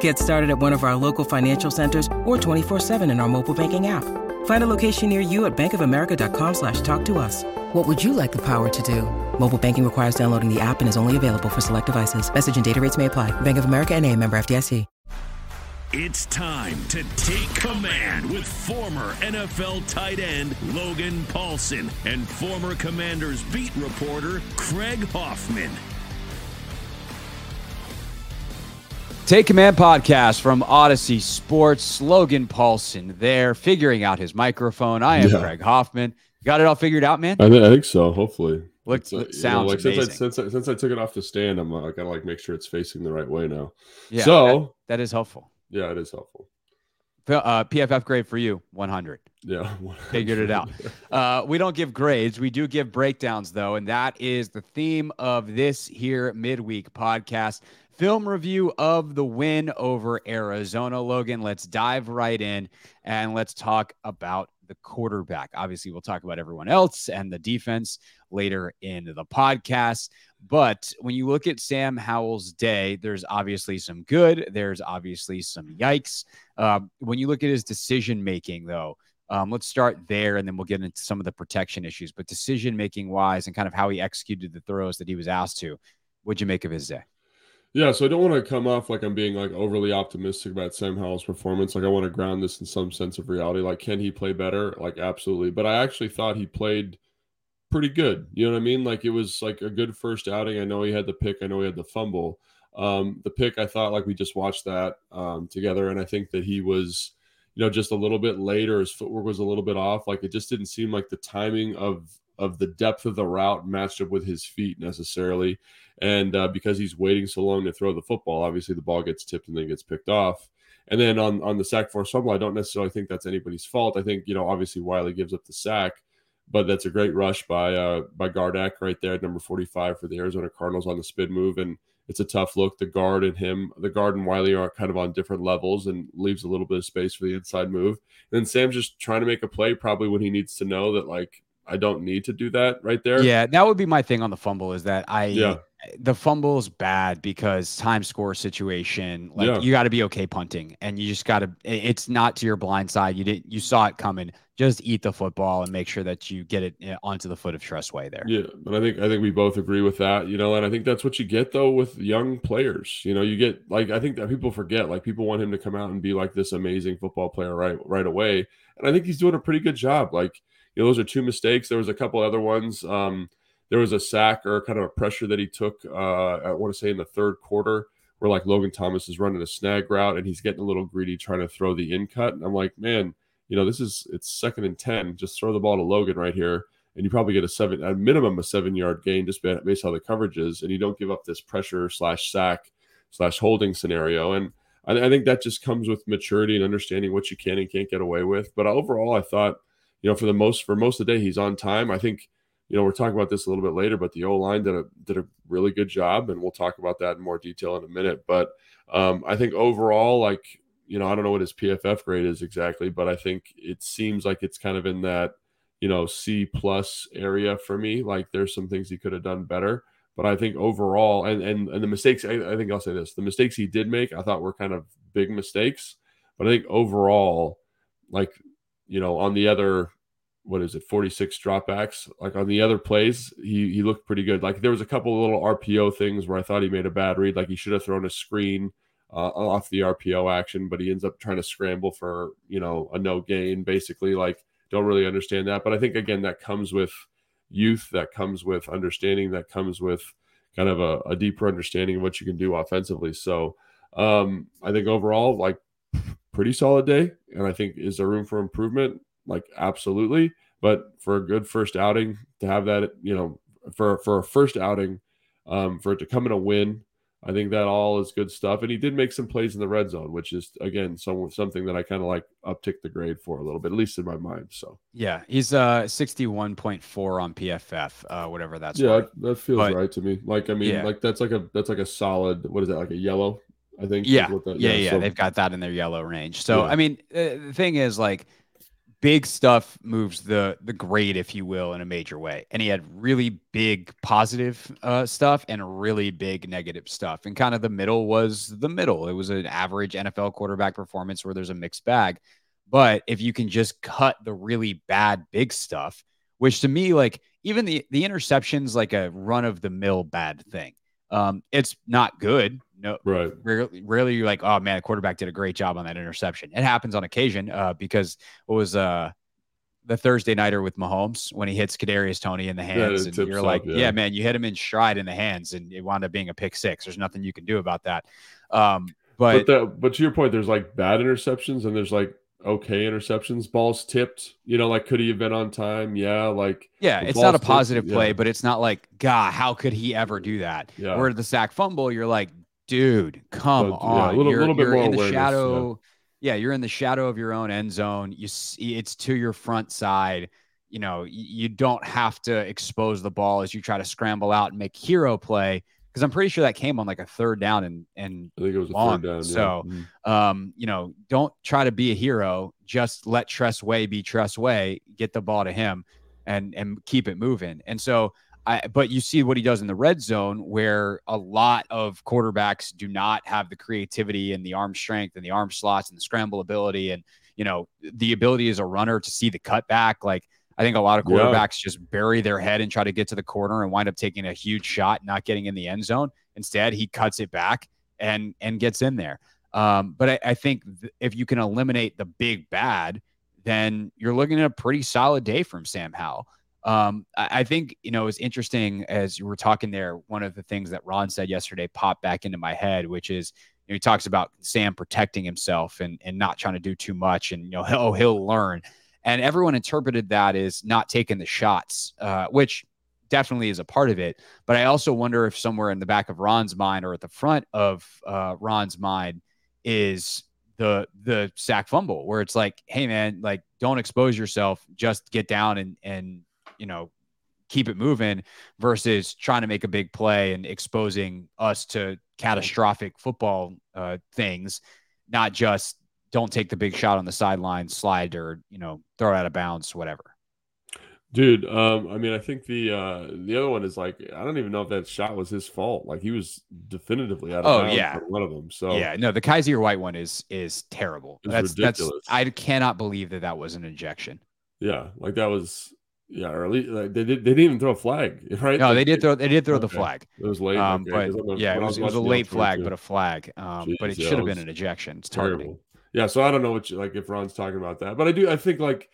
Get started at one of our local financial centers or 24-7 in our mobile banking app. Find a location near you at bankofamerica.com slash talk to us. What would you like the power to do? Mobile banking requires downloading the app and is only available for select devices. Message and data rates may apply. Bank of America and a member FDIC. It's time to take command with former NFL tight end Logan Paulson and former Commanders beat reporter Craig Hoffman. Take Command podcast from Audacy Sports. Logan Paulson there, figuring out his microphone. I am Yeah. Craig Hoffman. Got it all figured out, man. I, th- I think so. Hopefully, Looks- uh, you know, sounds like since I, since I since I took it off the stand, I'm uh, gotta like make sure it's facing the right way now. Yeah, so that- that is helpful. yeah, it is helpful. Uh, PFF grade for you, 100. Yeah, Figured it out. Uh, we don't give grades. We do give breakdowns, though, and that is the theme of this here midweek podcast. Film review of the win over Arizona. Logan, let's dive right in and let's talk about the quarterback. Obviously, we'll talk about everyone else and the defense later in the podcast. But when you look at Sam Howell's day, there's obviously some good, there's obviously some yikes. Um, when you look at his decision making, though, um, let's start there and then we'll get into some of the protection issues. But decision making wise and kind of how he executed the throws that he was asked to, what'd you make of his day? Yeah, so I don't want to come off like I'm being like overly optimistic about Sam Howell's performance. Like I want to ground this in some sense of reality. Like, can he play better? Like, absolutely. But I actually thought he played pretty good. You know what I mean? Like it was like a good first outing. I know he had the pick. I know he had the fumble. Um, the pick, I thought like we just watched that um, together, and I think that he was, you know, just a little bit later. His footwork was a little bit off. Like it just didn't seem like the timing of of the depth of the route matched up with his feet necessarily. And uh, because he's waiting so long to throw the football, obviously the ball gets tipped and then gets picked off. And then on on the sack force fumble, I don't necessarily think that's anybody's fault. I think you know obviously Wylie gives up the sack, but that's a great rush by uh, by Gardeck right there at number forty five for the Arizona Cardinals on the spin move, and it's a tough look. The guard and him, the guard and Wylie are kind of on different levels and leaves a little bit of space for the inside move. And then Sam's just trying to make a play, probably when he needs to know that like I don't need to do that right there. Yeah, that would be my thing on the fumble is that I Yeah. the fumble is bad because time score situation like Yeah. you got to be okay punting and you just got to it's not to your blind side you didn't you saw it coming just eat the football and make sure that you get it uh, onto the foot of Tress Way there Yeah, but I think I think we both agree with that, you know, and I think that's what you get though with young players. You know, you get like I think that people forget, like people want him to come out and be like this amazing football player right right away. And I think he's doing a pretty good job. Like, you know, those are two mistakes. There was a couple other ones. Um, there was a sack or kind of a pressure that he took uh I want to say in the third quarter where like Logan Thomas is running a snag route and he's getting a little greedy trying to throw the in cut. And I'm like, man, you know, this is it's second and 10. Just throw the ball to Logan right here and you probably get a seven, at minimum, a seven yard gain just based on the coverage is, and you don't give up this pressure slash sack slash holding scenario. And I, I think that just comes with maturity and understanding what you can and can't get away with. But overall, I thought, you know, for the most for most of the day, he's on time. I think, you know, we're talking about this a little bit later, but the O line did a did a really good job, and we'll talk about that in more detail in a minute. But um, I think overall, like you know, I don't know what his PFF grade is exactly, but I think it seems like it's kind of in that you know C plus area for me. Like there's some things he could have done better, but I think overall, and and and the mistakes, I, I think I'll say this: the mistakes he did make, I thought were kind of big mistakes, but I think overall, like you know, on the other. What is it? Forty six dropbacks. Like on the other plays, he he looked pretty good. Like there was a couple of little RPO things where I thought he made a bad read. Like he should have thrown a screen uh, off the RPO action, but he ends up trying to scramble for you know a no gain. Basically, like don't really understand that. But I think again that comes with youth, that comes with understanding, that comes with kind of a, a deeper understanding of what you can do offensively. So um, I think overall, like pretty solid day. And I think is there room for improvement? Like absolutely. But for a good first outing to have that, you know, for for a first outing, um, for it to come in a win, I think that all is good stuff. And he did make some plays in the red zone, which is again some something that I kind of like uptick the grade for a little bit, at least in my mind. So yeah, he's uh 61.4 on PFF, uh, whatever that's yeah, worth. that feels but, right to me. Like I mean, yeah. like that's like a that's like a solid what is that like a yellow? I think yeah, that, yeah, yeah, yeah. So, They've got that in their yellow range. So yeah. I mean, uh, the thing is like big stuff moves the the grade, if you will, in a major way. And he had really big positive uh, stuff and really big negative stuff. And kind of the middle was the middle. It was an average NFL quarterback performance where there's a mixed bag. But if you can just cut the really bad big stuff, which to me, like even the the interceptions, like a run of the mill bad thing. Um, it's not good. No, right. Rarely, rarely you're like, oh man, the quarterback did a great job on that interception. It happens on occasion uh, because it was uh, the Thursday nighter with Mahomes when he hits Kadarius Toney in the hands, yeah, and you're like, yeah. yeah. man, you hit him in stride in the hands, and it wound up being a pick six. There's nothing you can do about that. Um, but but, the, but to your point, there's like bad interceptions, and there's like okay interceptions, balls tipped. You know, like could he have been on time? Yeah, like yeah, it's not a positive tipped, play, yeah. but it's not like God, how could he ever do that? Yeah. Where the sack fumble, you're like, dude, come on, yeah, a little, you're, little bit more in the shadow. Yeah. yeah. you're in the shadow of your own end zone. You see, it's to your front side. You know, you don't have to expose the ball as you try to scramble out and make hero play because I'm pretty sure that came on like a third down and and I think it was long. a third down. So. Mm-hmm. um, you know, don't try to be a hero. Just let Tress Way be Tress Way. Get the ball to him, and and keep it moving. And so, I but you see what he does in the red zone, where a lot of quarterbacks do not have the creativity and the arm strength and the arm slots and the scramble ability and you know the ability as a runner to see the cutback like I think a lot of quarterbacks yeah. just bury their head and try to get to the corner and wind up taking a huge shot, not getting in the end zone. Instead, he cuts it back and and gets in there. Um, but I, I think th- if you can eliminate the big bad, then you're looking at a pretty solid day from Sam Howell. Um, I, think you know it's interesting as you were talking there. One of the things that Ron said yesterday popped back into my head, which is you know, he talks about Sam protecting himself and and not trying to do too much, and you know he'll he'll learn. And everyone interpreted that as not taking the shots, uh, which definitely is a part of it. But I also wonder if somewhere in the back of Ron's mind or at the front of uh, Ron's mind is the the sack fumble, where it's like, hey man, like don't expose yourself, just get down and and you know keep it moving versus trying to make a big play and exposing us to catastrophic football uh, things, not just don't take the big shot on the sideline, slide or you know throw it out of bounds, whatever. Dude, um, I mean, I think the uh the other one is like I don't even know if that shot was his fault. Like he was definitively out of oh, bounds yeah. for one of them. So yeah, no, the Kyzir White one is is terrible. That's ridiculous. that's I cannot believe that that was an injection. Yeah, like that was yeah, or at least like, they did. They didn't even throw a flag, right? No, they did throw. They did throw okay. the flag. It was late, um, okay. but yeah, it was, it was a late flag, but a flag. Um, Jeez, but it yeah, should have been an ejection. It's terrible. targeting yeah, so I don't know what you, like if Ron's talking about that, but I do. I think like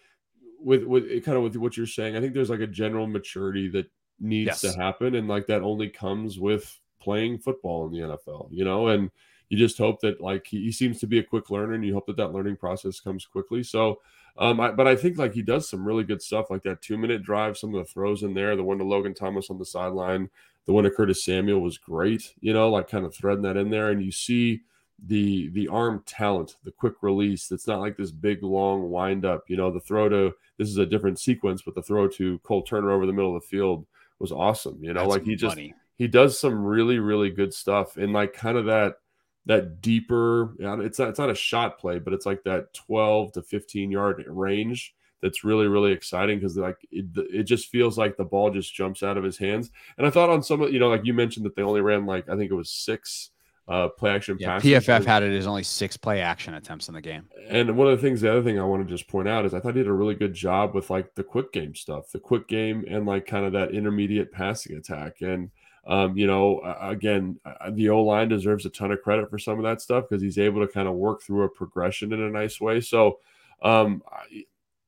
with with kind of with what you're saying, I think there's like a general maturity that needs yes. to happen, and like that only comes with playing football in the NFL, you know, and you just hope that like he, he seems to be a quick learner, and you hope that that learning process comes quickly. So. Um, I, but I think like he does some really good stuff, like that two minute drive, some of the throws in there, the one to Logan Thomas on the sideline, the one to Curtis Samuel was great, you know, like kind of threading that in there. And you see the the arm talent, the quick release. It's not like this big long wind up. You know, the throw to this is a different sequence, but the throw to Cole Turner over the middle of the field was awesome. You know, That's like he just he does some really really good stuff and like kind of that that deeper. It's not it's not a shot play, but it's like that twelve to fifteen yard range. That's really really exciting because like it, it just feels like the ball just jumps out of his hands. And I thought on some of you know like you mentioned that they only ran like I think it was six uh, play action yeah, PFF had it as only six play action attempts in the game. And one of the things, the other thing I want to just point out is I thought he did a really good job with like the quick game stuff, the quick game and like kind of that intermediate passing attack. And, um, you know, again, the O line deserves a ton of credit for some of that stuff because he's able to kind of work through a progression in a nice way. So, um,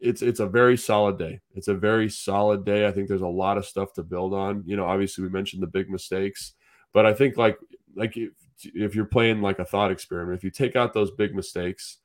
it's it's a very solid day. It's a very solid day. I think there's a lot of stuff to build on. You know, obviously we mentioned the big mistakes But I think like like if, if you're playing like a thought experiment, if you take out those big mistakes,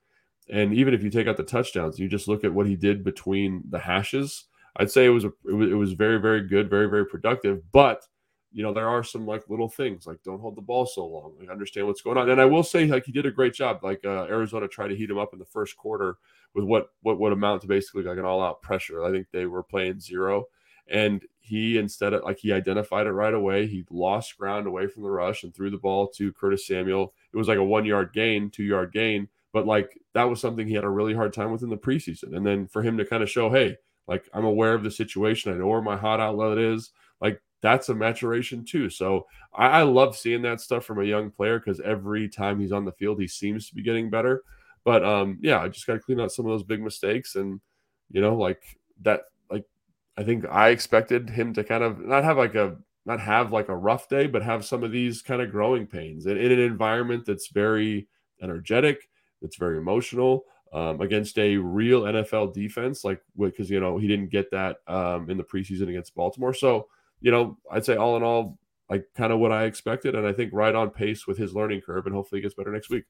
and even if you take out the touchdowns, you just look at what he did between the hashes. I'd say it was a it was, it was very very good, very very productive. But you know there are some like little things like don't hold the ball so long, like understand what's going on. And I will say like he did a great job. Like uh, Arizona tried to heat him up in the first quarter with what what would amount to basically like an all out pressure. I think they were playing zero, and he instead of like he identified it right away. He lost ground away from the rush and threw the ball to Curtis Samuel. It was like a one yard gain, two yard gain, but like that was something he had a really hard time with in the preseason. And then for him to kind of show, hey, like I'm aware of the situation. I know where my hot outlet is. Like that's a maturation too. So I, I love seeing that stuff from a young player because every time he's on the field, he seems to be getting better. But um, yeah, I just got to clean out some of those big mistakes, and you know, like that. Like I think I expected him to kind of not have like a not have like a rough day, but have some of these kind of growing pains and in an environment that's very energetic, that's very emotional. Um, against a real NFL defense, like because you know he didn't get that um, in the preseason against Baltimore. So you know, I'd say all in all, like kind of what I expected, and I think right on pace with his learning curve, and hopefully he gets better next week.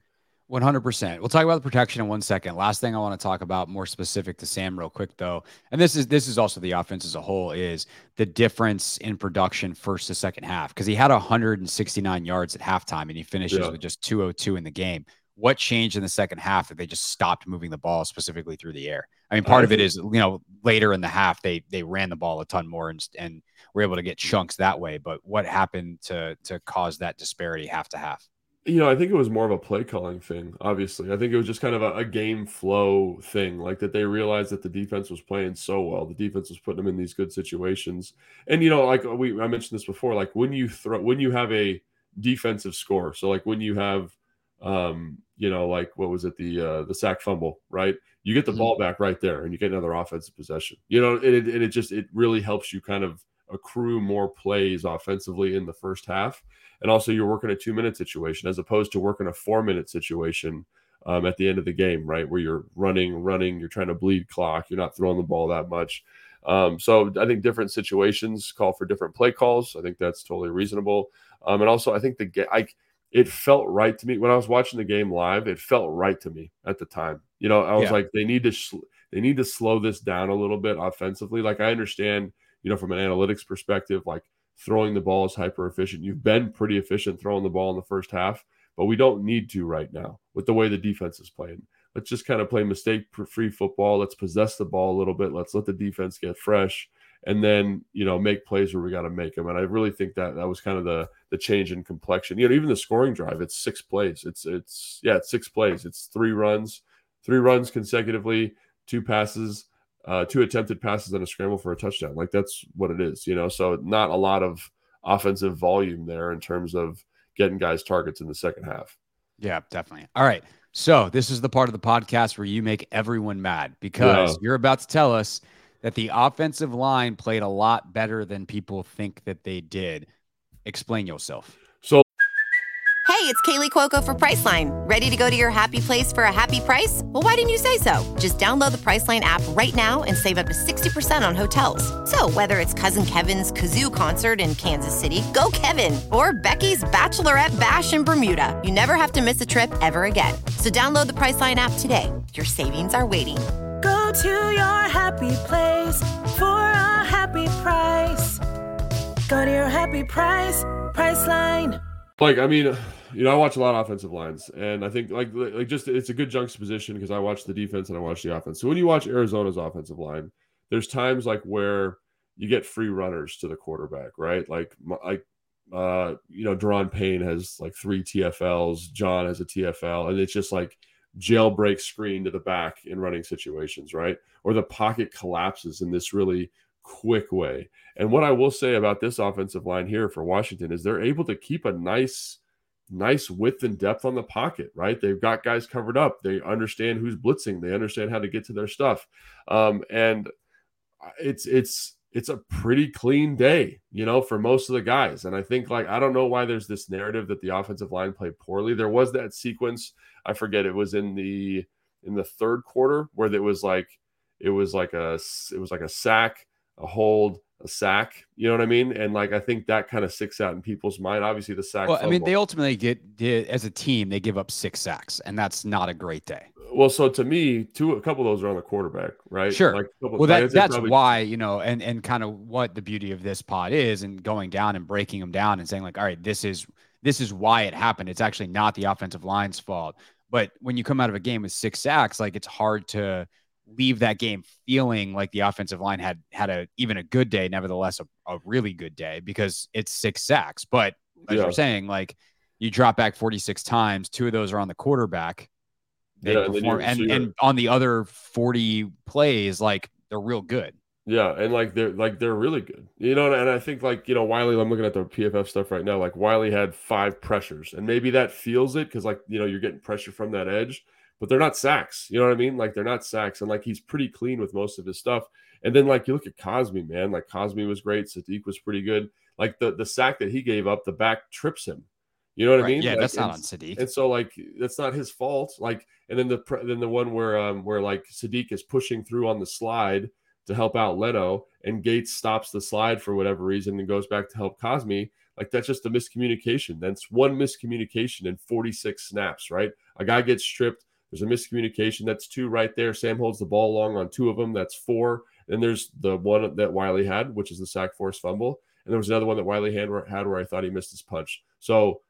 100%. We'll talk about the protection in one second. Last thing I want to talk about more specific to Sam real quick though. And this is this is also the offense as a whole is the difference in production first to second half cuz he had 169 yards at halftime and he finishes yeah. with just 202 in the game. What changed in the second half that they just stopped moving the ball specifically through the air? I mean, part of it is, you know, later in the half they they ran the ball a ton more and and were able to get chunks that way, but what happened to to cause that disparity half to half? You know, I think it was more of a play calling thing, obviously. I think it was just kind of a, a, game flow thing, like that they realized that the defense was playing so well. The defense was putting them in these good situations. And, you know, like we I mentioned this before, like when you throw when you have a defensive score, so like when you have um, you know, like what was it, the uh the sack fumble, right? You get the mm-hmm. ball back right there and you get another offensive possession. You know, and it, and it just it really helps you kind of accrue more plays offensively in the first half and also you're working a two minute situation as opposed to working a four minute situation um, at the end of the game, right? Where you're running, running, you're trying to bleed clock, you're not throwing the ball that much. Um, so I think different situations call for different play calls. I think that's totally reasonable. Um, and also, I think the game, I, it felt right to me when I was watching the game live. It felt right to me at the time. You know, I was yeah. like, they need to, sh- they need to slow this down a little bit offensively. Like I understand, you know, from an analytics perspective, like throwing the ball is hyper efficient. You've been pretty efficient throwing the ball in the first half, but we don't need to right now with the way the defense is playing. Let's just kind of play mistake free football. Let's possess the ball a little bit. Let's let the defense get fresh and then, you know, make plays where we got to make them. And I really think that that was kind of the the change in complexion. You know, even the scoring drive, it's six plays. It's it's yeah, it's six plays. It's three runs, three runs consecutively, two passes uh, two attempted passes and a scramble for a touchdown. Like that's what it is, you know. So not a lot of offensive volume there in terms of getting guys targets in the second half. Yeah, definitely. All right. So this is the part of the podcast where you make everyone mad because yeah. you're about to tell us that the offensive line played a lot better than people think that they did. Explain yourself. So, hey, it's Kaley Cuoco for Priceline. Ready to go to your happy place for a happy price? Well, why didn't you say so? Just download the Priceline app right now and save up to 60% on hotels. So, whether it's Cousin Kevin's Kazoo concert in Kansas City, go Kevin, or Becky's Bachelorette Bash in Bermuda, you never have to miss a trip ever again. So, download the Priceline app today. Your savings are waiting. To your happy place for a happy price. Go to your happy price, Priceline. Like, I mean, you know, I watch a lot of offensive lines, and I think like like just it's a good juxtaposition because I watch the defense and I watch the offense. So when you watch Arizona's offensive line, there's times like where you get free runners to the quarterback, right? Like like uh, you know, Daron Payne has like three TFLs, John has a TFL, and it's just like jailbreak screen to the back in running situations, right? Or the pocket collapses in this really quick way. And what I will say about this offensive line here for Washington is they're able to keep a nice nice width and depth on the pocket, right? They've got guys covered up. They understand who's blitzing. They understand how to get to their stuff. Um, and it's it's it's a pretty clean day, you know, for most of the guys. And I think like I don't know why there's this narrative that the offensive line played poorly. There was that sequence, I forget it was in the in the third quarter where it was like it was like a it was like a sack, a hold, a sack. You know what I mean? And like I think that kind of sticks out in people's mind. Obviously, the sack. Well, I mean, they ultimately get did as a team they give up six sacks, and that's not a great day. Well, so to me, two a couple of those are on the quarterback, right? Sure. Like, couple- Well, that that's probably- why you know, and and kind of what the beauty of this pod is, and going down and breaking them down and saying like, all right, this is this is why it happened. It's actually not the offensive line's fault. But when you come out of a game with six sacks, like it's hard to leave that game feeling like the offensive line had had a even a good day, nevertheless a, a really good day because it's six sacks. But as Yeah. you're saying, like you drop back 46 times, two of those are on the quarterback. They Yeah, and perform, you're- and, and on the other 40 plays, like they're real good. Yeah, and like they're like they're really good, you know. And I think like you know Wylie. I'm looking at the PFF stuff right now. Like Wylie had five pressures, and maybe that feels it because like you know you're getting pressure from that edge, but they're not sacks. You know what I mean? Like they're not sacks, and like he's pretty clean with most of his stuff. And then like you look at Cosmi, man. Like Cosmi was great. Saahdiq was pretty good. Like the the sack that he gave up, the back trips him. You know what I mean? Yeah, Like, that's not on Saahdiq. and so like that's not his fault. Like, and then the then the one where um where like Saahdiq is pushing through on the slide to help out Leno, and Gates stops the slide for whatever reason and goes back to help Cosmi. Like that's just a miscommunication. That's one miscommunication in 46 snaps, right? A guy gets stripped. There's a miscommunication. That's two right there. Sam holds the ball long on two of them. That's four. And there's the one that Wylie had, which is the sack force fumble. And there was another one that Wylie had where, had where I thought he missed his punch. So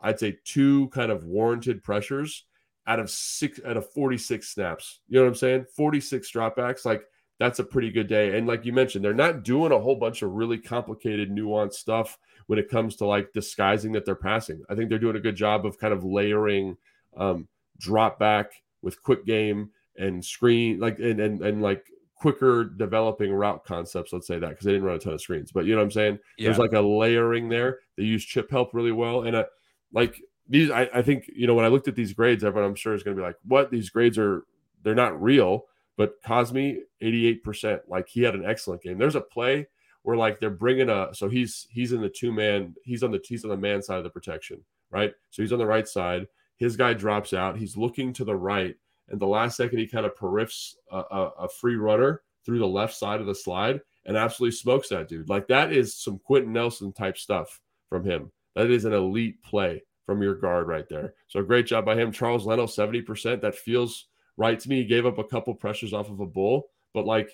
I'd say two kind of warranted pressures out of six out of 46 snaps. You know what I'm saying? 46 dropbacks. Like that's a pretty good day. And like you mentioned, they're not doing a whole bunch of really complicated, nuanced stuff when it comes to like disguising that they're passing. I think they're doing a good job of kind of layering um, drop back with quick game and screen, like and and, and like quicker developing route concepts. Let's say that because they didn't run a ton of screens, but you know what I'm saying. There's like a layering there. They use chip help really well, and uh, like these, I, I think you know when I looked at these grades, everyone I'm sure is going to be like, "What? These grades are they're not real." But Cosmi, 88%. Like he had an excellent game. There's a play where like they're bringing a so he's he's in the two man he's on the he's on the man side of the protection, right? So he's on the right side. His guy drops out. He's looking to the right, and the last second he kind of periffs a, a, a free runner through the left side of the slide and absolutely smokes that dude. Like that is some Quenton Nelson type stuff from him. That is an elite play from your guard right there. So great job by him. Charles Leno, 70%. That feels right to me. He gave up a couple pressures off of a bull, but like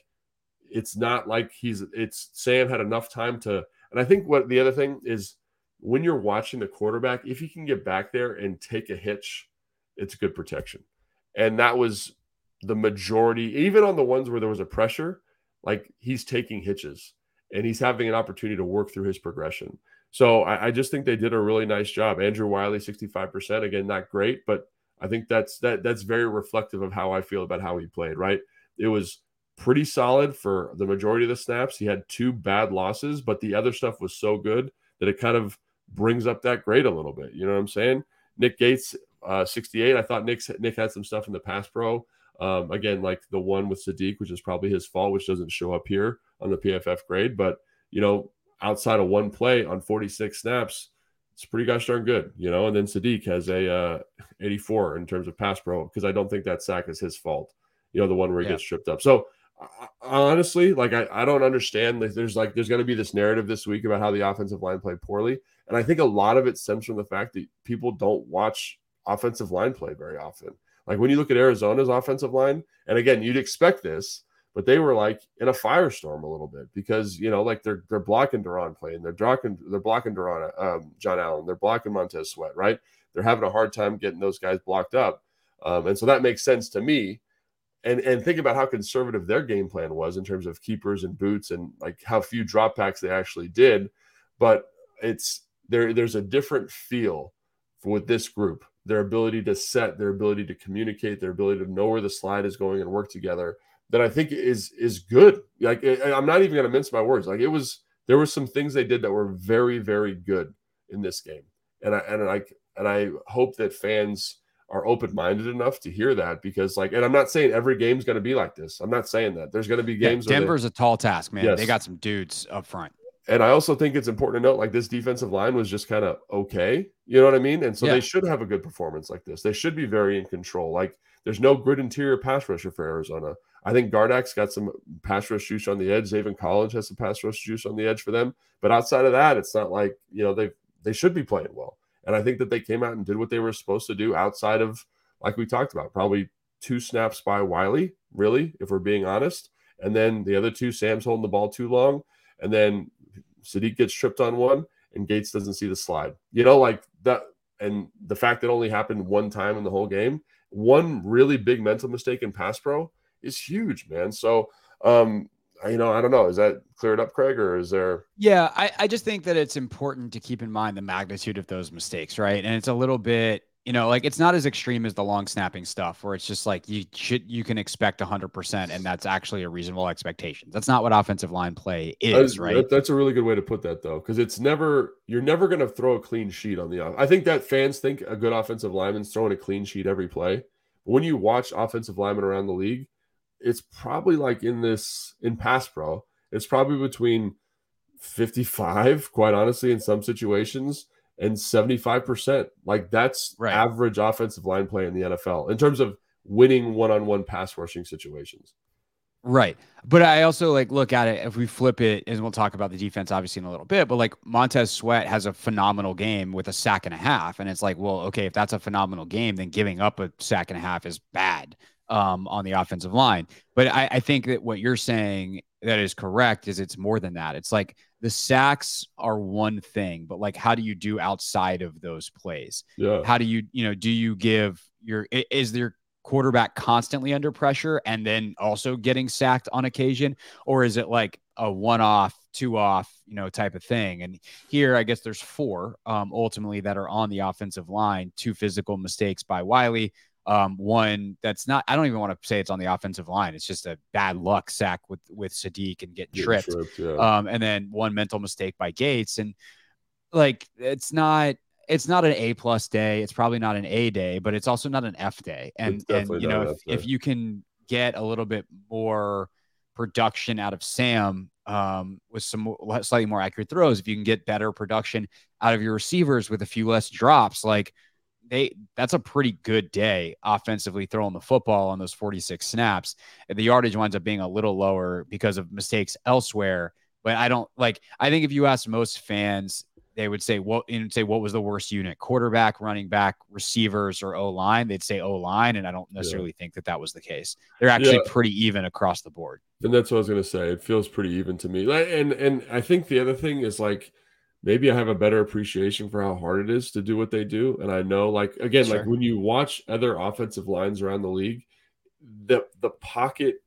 it's not like he's it's Sam had enough time to and I think what the other thing is when you're watching the quarterback, if he can get back there and take a hitch, it's good protection. And that was the majority, even on the ones where there was a pressure, like he's taking hitches and he's having an opportunity to work through his progression. So I, I just think they did a really nice job. Andrew Wylie, 65%. Again, not great, but I think that's that that's very reflective of how I feel about how he played, right? It was pretty solid for the majority of the snaps. He had two bad losses, but the other stuff was so good that it kind of brings up that grade a little bit. You know what I'm saying? Nick Gates, uh, 68. I thought Nick's, Nick had some stuff in the pass pro. Um, again, like the one with Saahdiq, which is probably his fault, which doesn't show up here on the PFF grade. But, you know, outside of one play on 46 snaps, it's pretty gosh darn good, you know. And then Saahdiq has a uh, 84 in terms of pass pro because I don't think that sack is his fault, you know, the one where he Yeah. gets tripped up. So, I- honestly, like I, I don't understand. Like, there's like there's going to be this narrative this week about how the offensive line played poorly, and I think a lot of it stems from the fact that people don't watch offensive line play very often. Like when you look at Arizona's offensive line, and again, you'd expect this, but they were like in a firestorm a little bit because you know, like they're they're blocking Daron Payne, they're blocking they're blocking Daron, um, John Allen, they're blocking Montez Sweat, right? They're having a hard time getting those guys blocked up, um, and so that makes sense to me. And and think about how conservative their game plan was in terms of keepers and boots and like how few dropbacks they actually did, but it's there. There's a different feel with this group their ability to set, their ability to communicate, their ability to know where the slide is going and work together that I think is is good. Like I'm not even going to mince my words. Like it was there were some things they did that were very very good in this game. And I and I and I hope that fans are open-minded enough to hear that because like and I'm not saying every game's going to be like this. I'm not saying that. There's going to be Yeah, games they- Denver's a tall task, man. They got some dudes up front. and I also think it's important to note like this defensive line was just kind of okay. You know what I mean? And so Yeah. they should have a good performance like this. They should be very in control. Like there's no good interior pass rusher for Arizona. I think Gardeck's got some pass rush juice on the edge. Zaven Collins has some pass rush juice on the edge for them. But outside of that, it's not like, you know, they they should be playing well. And I think that they came out and did what they were supposed to do outside of, like we talked about, probably two snaps by Wylie, really, if we're being honest. And then the other two, Sam's holding the ball too long. And then Saahdiq gets tripped on one and Gates doesn't see the slide. You know, like that. And the fact that only happened one time in the whole game, one really big mental mistake in pass pro is huge, man. So, um, you know, I don't know. Is that cleared up, Craig, or is there? Yeah, I, I just think that it's important to keep in mind the magnitude of those mistakes, right? And it's a little bit, you know, like it's not as extreme as the long snapping stuff where it's just like you should you can expect 100% and that's actually a reasonable expectation. That's not what offensive line play is, That's- right? that- that's a really good way to put that, though, because it's never you're never going to throw a clean sheet on the. I think that fans think a good offensive lineman's throwing a clean sheet every play. But when you watch offensive linemen around the league, it's probably like in this in pass pro, it's probably between 55, quite honestly, in some situations, and 75%. Like that's Right. average offensive line play in the NFL in terms of winning one-on-one pass rushing situations. Right. But I also like look at it if we flip it, and we'll talk about the defense obviously in a little bit, but like Montez Sweat has a phenomenal game with a sack and a half. And it's like, well, okay, if that's a phenomenal game, then giving up a sack and a half is bad um, on the offensive line. But I, I think that what you're saying that is correct is it's more than that. It's like the sacks are one thing, but like how do you do outside of those plays? Yeah. how do you you know do you give your is their quarterback constantly under pressure and then also getting sacked on occasion or is it like a one off two off you know type of thing and here i guess there's four um ultimately that are on the offensive line two physical mistakes by wylie um one that's not i don't even want to say it's on the offensive line it's just a bad luck sack with with saahdiq and getting Getting tripped tripped, yeah. um, and then one mental mistake by Gates, and like it's not it's not an A plus day. It's probably not an A day, but it's also not an F day. And and you know if, if you can get a little bit more production out of Sam um, with some slightly more accurate throws, if you can get better production out of your receivers with a few less drops, like they that's a pretty good day offensively throwing the football on those 46 snaps. And the yardage winds up being a little lower because of mistakes elsewhere. But I don't like I think if you ask most fans, they would say what and say what was the worst unit? Quarterback, running back, receivers, or O line? They'd say O line, and I don't necessarily think that that was the case. They're actually Yeah. pretty even across the board. And that's what I was gonna say. It feels pretty even to me. And and I think the other thing is like maybe I have a better appreciation for how hard it is to do what they do. And I know, like again, like when you watch other offensive lines around the league, the the pocket,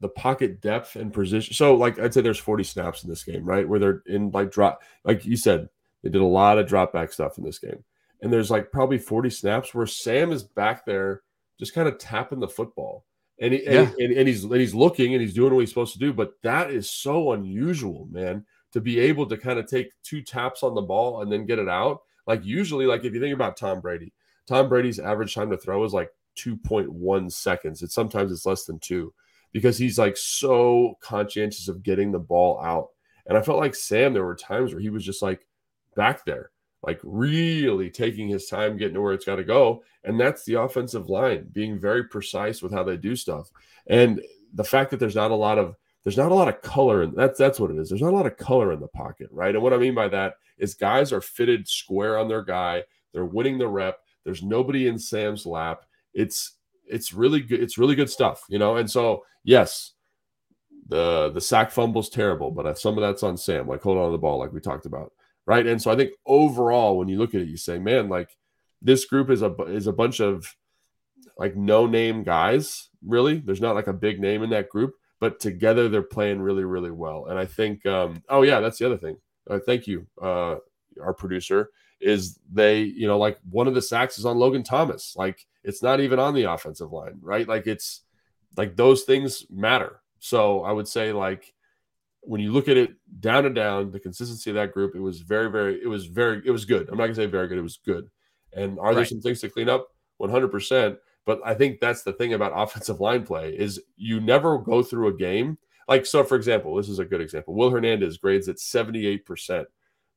the pocket depth and position. So, like I'd say there's 40 snaps in this game, right? Where they're in like drop, like you said, they did a lot of drop back stuff in this game. And there's like probably 40 snaps where Sam is back there just kind of tapping the football and, he, and, and, and he's and he's looking and he's doing what he's supposed to do. But that is so unusual, man, to be able to kind of take two taps on the ball and then get it out. Like usually, like if you think about Tom Brady, Tom Brady's average time to throw is like 2.1 seconds. It's sometimes it's less than two because he's like so conscientious of getting the ball out. And I felt like Sam, there were times where he was just like back there, like really taking his time getting to where it's got to go. And that's the offensive line being very precise with how they do stuff. And the fact that there's not a lot of there's not a lot of color and that's that's what it is. There's not a lot of color in the pocket, right? And what I mean by that is guys are fitted square on their guy. They're winning the rep. There's nobody in Sam's lap. It's it's really good. It's really good stuff, you know. And so yes, the the sack fumble's terrible, but some of that's on Sam, like holding on to the ball, like we talked about, right? And so I think overall, when you look at it, you say, man, like this group is a is a bunch of like no name guys. Really, there's not like a big name in that group, but together they're playing really really well. And I think, um, oh yeah, that's the other thing. Uh, thank you, uh, our producer. Is they, you know, like one of the sacks is on Logan Thomas. Like it's not even on the offensive line, right? Like it's like those things matter. So I would say like when you look at it down and down, the consistency of that group, it was very, very, it was very, it was good. I'm not gonna say very good, it was good. And are there some things to clean up? 100%. But I think that's the thing about offensive line play is you never go through a game like so. For example, this is a good example. Will Hernandez grades at seventy eight percent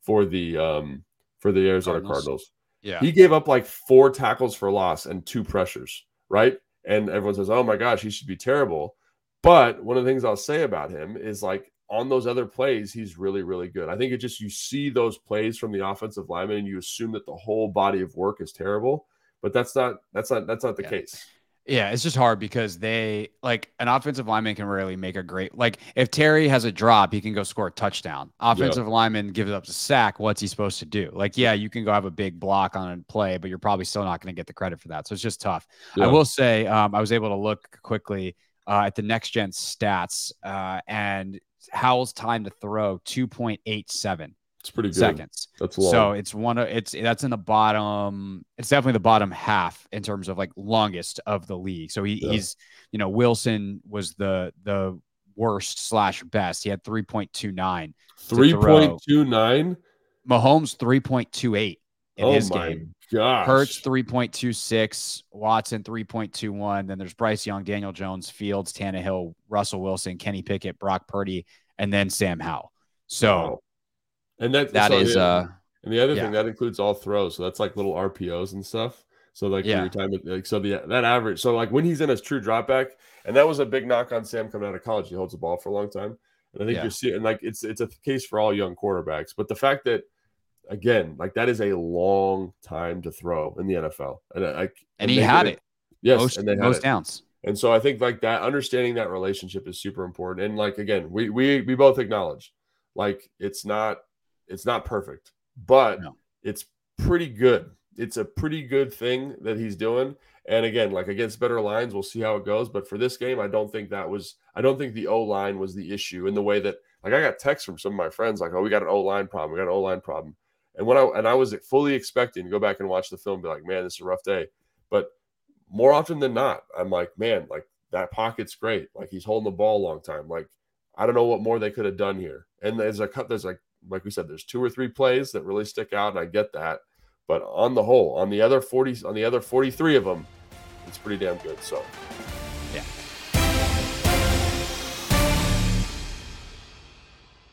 for the um for the Arizona Cardinals. Cardinals. Yeah. He gave up like four tackles for loss and two pressures, right? And everyone says, "Oh my gosh, he should be terrible." But one of the things I'll say about him is like on those other plays, he's really, really good. I think it just you see those plays from the offensive lineman and you assume that the whole body of work is terrible, but that's not that's not that's not the Yeah. case. Yeah, it's just hard because they like an offensive lineman can rarely make a great like if Terry has a drop, he can go score a touchdown. Offensive lineman gives up a sack, what's he supposed to do? Like, yeah, you can go have a big block on a play, but you're probably still not going to get the credit for that. So it's just tough. I will say, um, I was able to look quickly uh, at the next gen stats, uh, and Howell's time to throw 2.87 It's pretty good. seconds. That's long. So it's one of it's that's in the bottom. It's definitely the bottom half in terms of like longest of the league. So he, Yeah. he's you know Wilson was the the worst slash best. He had three point two nine. Three point two nine. Mahomes three point two eight in Oh his my game. gosh. Hurts three point two six. Watson three point two one. Then there's Bryce Young, Daniel Jones, Fields, Tannehill, Russell Wilson, Kenny Pickett, Brock Purdy, and then Sam Howell. So Wow. And that that so is the- uh and the other yeah. thing that includes all throws. So that's like little RPOs and stuff. So like Yeah. your time, like so the that average. So like when he's in his true drop back, and that was a big knock on Sam coming out of college. He holds the ball for a long time, and I think Yeah. you're seeing like it's it's a case for all young quarterbacks. But the fact that again, like that is a long time to throw in the NFL, and I, I and he had did it. Yes, most, and they had most it. downs. And so I think like that understanding that relationship is super important. And like again, we we we both acknowledge like it's not it's not perfect, but No. it's pretty good. It's a pretty good thing that he's doing. And again, like against better lines, we'll see how it goes. But for this game, I don't think that was I don't think the O line was the issue in the way that like I got texts from some of my friends like, oh, we got an O line problem, we got an O line problem. And when I and I was fully expecting to go back and watch the film, and be like, man, this is a rough day. But more often than not, I'm like, man, like that pocket's great. Like he's holding the ball a long time. Like I don't know what more they could have done here. And there's a cut. There's like like we said, there's two or three plays that really stick out, and I get that. But on the whole, on the other 40, on the other 43 of them, it's pretty damn good. So.